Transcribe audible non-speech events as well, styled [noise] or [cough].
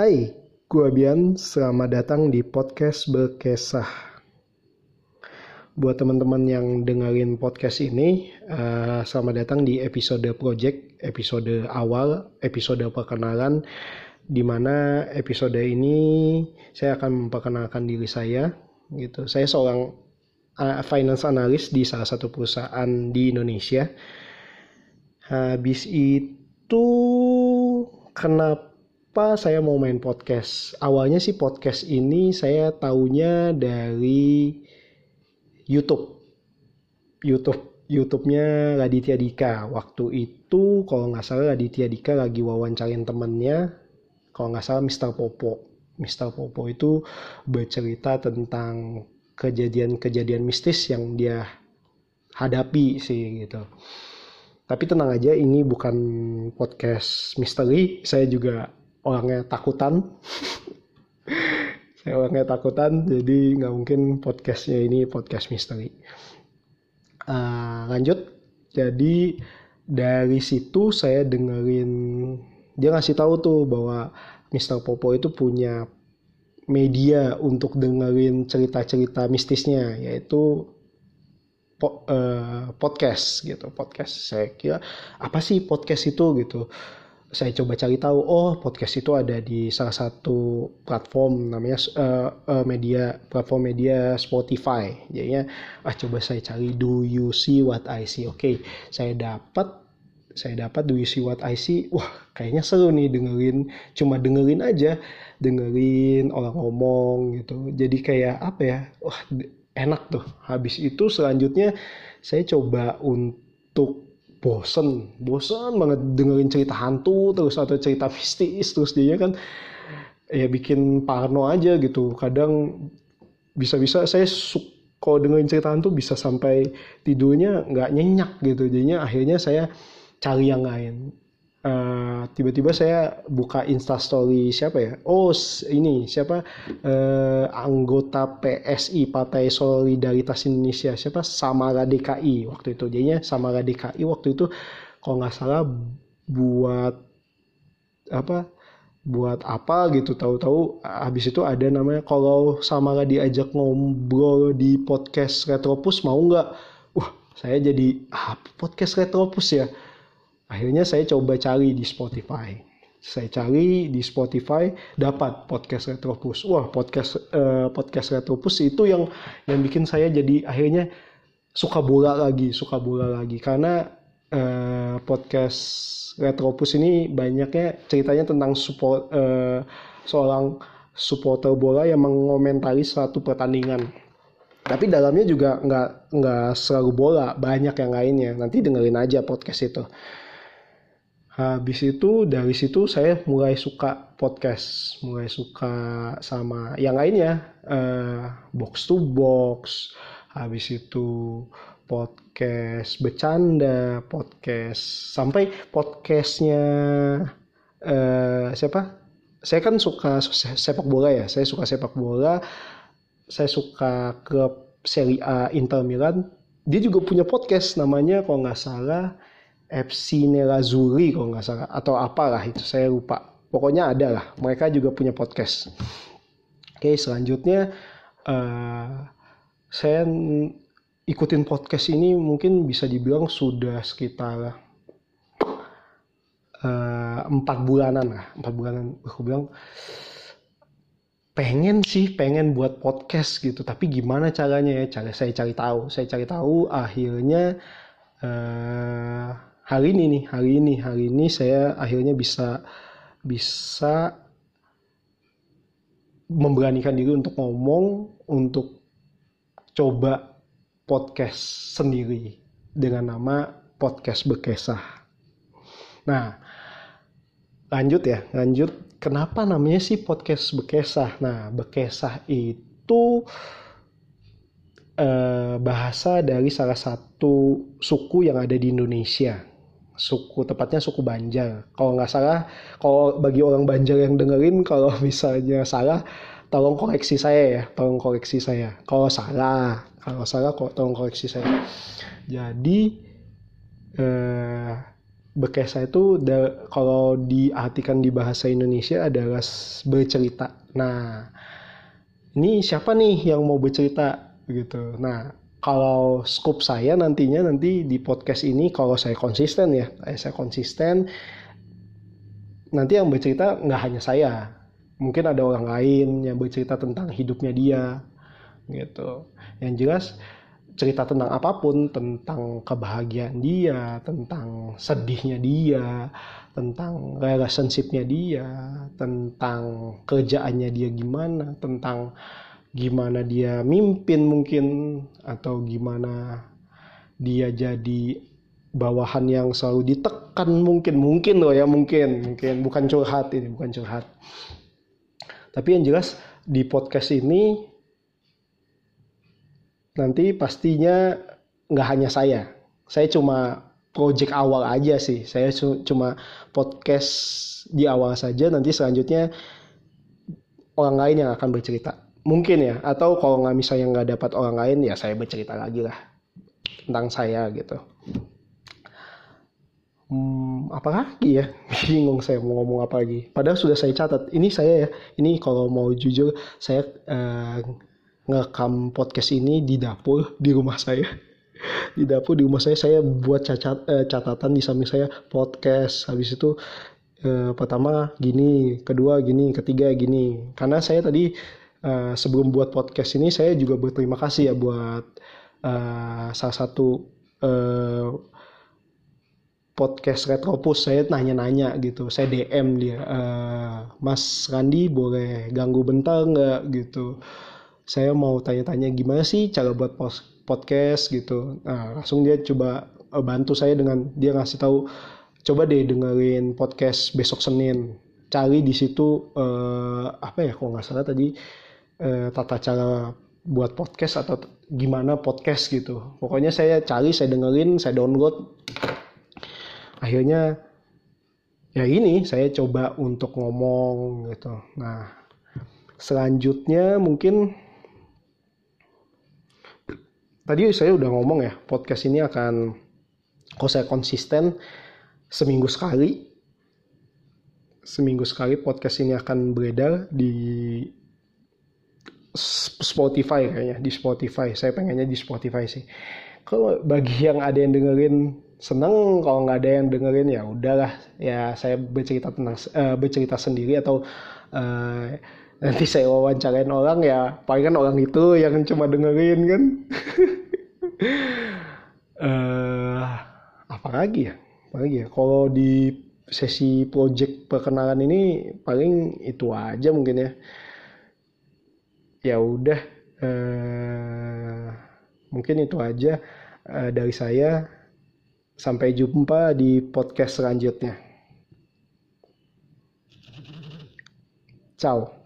Hai, gua Bian. Selamat datang di podcast Berkesah. Buat teman-teman yang dengerin podcast ini, uh, selamat datang di episode project, episode awal, episode perkenalan, di mana episode ini saya akan memperkenalkan diri saya. Gitu. Saya seorang uh, finance analyst di salah satu perusahaan di Indonesia. Habis itu kenapa kenapa saya mau main podcast? Awalnya sih podcast ini saya taunya dari YouTube. YouTube, YouTube-nya Raditya Dika. Waktu itu kalau nggak salah Raditya Dika lagi wawancarin temennya, kalau nggak salah Mr. Popo. Mr. Popo itu bercerita tentang kejadian-kejadian mistis yang dia hadapi sih gitu. Tapi tenang aja, ini bukan podcast misteri. Saya juga orangnya takutan. [laughs] Saya orangnya takutan jadi nggak mungkin podcastnya ini podcast misteri. Uh, lanjut. Jadi dari situ saya dengerin dia ngasih tahu tuh bahwa Mr. Popo itu punya media untuk dengerin cerita-cerita mistisnya yaitu po, uh, podcast gitu. Podcast saya kira apa sih podcast itu gitu saya coba cari tahu oh podcast itu ada di salah satu platform namanya uh, uh, media platform media Spotify. Jadinya ah coba saya cari do you see what I see? Oke okay, saya dapat saya dapat do you see what I see? Wah kayaknya seru nih dengerin cuma dengerin aja dengerin orang ngomong gitu. Jadi kayak apa ya wah enak tuh. Habis itu selanjutnya saya coba untuk bosen bosen banget dengerin cerita hantu terus atau cerita mistis terus dia kan ya bikin parno aja gitu. Kadang bisa-bisa saya kalau dengerin cerita hantu bisa sampai tidurnya nggak nyenyak gitu. Jadinya akhirnya saya cari yang lain eh, tiba-tiba saya buka instastory siapa ya? Oh ini siapa? Uh, anggota PSI Partai Solidaritas Indonesia. Siapa? Samara DKI waktu itu. Jadinya Samara DKI waktu itu kalau nggak salah buat apa? Buat apa gitu tahu-tahu. Habis itu ada namanya kalau Samara diajak ngobrol di podcast Retropus mau nggak? Wah saya jadi ah podcast Retropus ya Akhirnya saya coba cari di Spotify. Saya cari di Spotify dapat podcast Retropus. Wah, podcast uh, podcast Retropus itu yang yang bikin saya jadi akhirnya suka bola lagi, suka bola lagi karena uh, podcast Retropus ini banyaknya ceritanya tentang support uh, seorang supporter bola yang mengomentari suatu pertandingan tapi dalamnya juga nggak nggak selalu bola banyak yang lainnya nanti dengerin aja podcast itu habis itu dari situ saya mulai suka podcast. Mulai suka sama yang lainnya. Uh, box to box. Habis itu podcast bercanda podcast sampai podcastnya uh, siapa? Saya kan suka sepak bola ya. Saya suka sepak bola. Saya suka klub Serie A Inter Milan. Dia juga punya podcast namanya kalau nggak salah FC Nerazzurri kalau nggak salah atau apalah itu saya lupa. Pokoknya ada lah. Mereka juga punya podcast. Oke selanjutnya uh, saya ikutin podcast ini mungkin bisa dibilang sudah sekitar uh, empat bulanan lah. Empat bulanan aku bilang pengen sih pengen buat podcast gitu. Tapi gimana caranya ya? Cara saya cari tahu. Saya cari tahu akhirnya uh, hari ini nih hari ini hari ini saya akhirnya bisa bisa memberanikan diri untuk ngomong untuk coba podcast sendiri dengan nama podcast berkesah. Nah, lanjut ya, lanjut. Kenapa namanya sih podcast berkesah? Nah, berkesah itu eh, bahasa dari salah satu suku yang ada di Indonesia suku tepatnya suku Banjar. Kalau nggak salah, kalau bagi orang Banjar yang dengerin, kalau [laughs] misalnya salah, tolong koreksi saya ya, tolong koreksi saya. Kalau salah, kalau salah, kok tolong koreksi saya. Jadi eh, berkisah itu kalau diartikan di bahasa Indonesia adalah bercerita. Nah, ini siapa nih yang mau bercerita gitu. Nah, kalau scope saya nantinya nanti di podcast ini kalau saya konsisten ya, saya konsisten nanti yang bercerita nggak hanya saya, mungkin ada orang lain yang bercerita tentang hidupnya dia gitu. Yang jelas cerita tentang apa pun, tentang kebahagiaan dia, tentang sedihnya dia, tentang relationshipnya dia, tentang kerjaannya dia gimana, tentang gimana dia mimpin mungkin atau gimana dia jadi bawahan yang selalu ditekan mungkin mungkin loh ya mungkin mungkin bukan curhat ini bukan curhat tapi yang jelas di podcast ini nanti pastinya nggak hanya saya. Saya cuma project awal aja sih. Saya cuma podcast di awal saja. Nanti selanjutnya orang lain yang akan bercerita. Mungkin ya. Atau kalau nggak misalnya nggak dapat orang lain ya saya bercerita lagi lah tentang saya gitu. Hmm, apa lagi ya? [laughs] Bingung saya mau ngomong apa lagi. Padahal sudah saya catat. Ini saya ya. Ini kalau mau jujur saya uh, ngekam podcast ini di dapur [laughs] di rumah saya di dapur di rumah saya saya buat cacat eh, catatan di samping saya podcast habis itu eh, pertama gini kedua gini ketiga gini karena saya tadi eh, sebelum buat podcast ini saya juga berterima kasih ya buat eh, salah satu eh, podcast Retropus saya nanya-nanya gitu saya DM dia uh, Mas Randi boleh ganggu bentar nggak gitu saya mau tanya-tanya gimana sih cara buat podcast gitu. Nah, langsung dia coba bantu saya dengan dia ngasih tahu coba deh dengerin podcast besok Senin. Cari di situ uh, apa ya kalau nggak salah tadi uh, tata cara buat podcast atau gimana podcast gitu. Pokoknya saya cari, saya dengerin, saya download. Akhirnya ya ini saya coba untuk ngomong gitu. Nah, selanjutnya mungkin tadi saya udah ngomong ya podcast ini akan kalau saya konsisten seminggu sekali seminggu sekali podcast ini akan beredar di Spotify kayaknya di Spotify. Saya pengennya di Spotify sih. Kalau bagi yang ada yang dengerin seneng. Kalau nggak ada yang dengerin ya udahlah. Ya saya bercerita tentang uh, bercerita sendiri atau uh, nanti saya wawancarain orang ya paling kan orang itu yang cuma dengerin kan? [laughs] Uh, apa lagi ya? Apa lagi ya? Kalau di sesi project perkenalan ini paling itu aja mungkin ya ya udah uh, mungkin itu aja uh, dari saya. Sampai jumpa di podcast selanjutnya. Ciao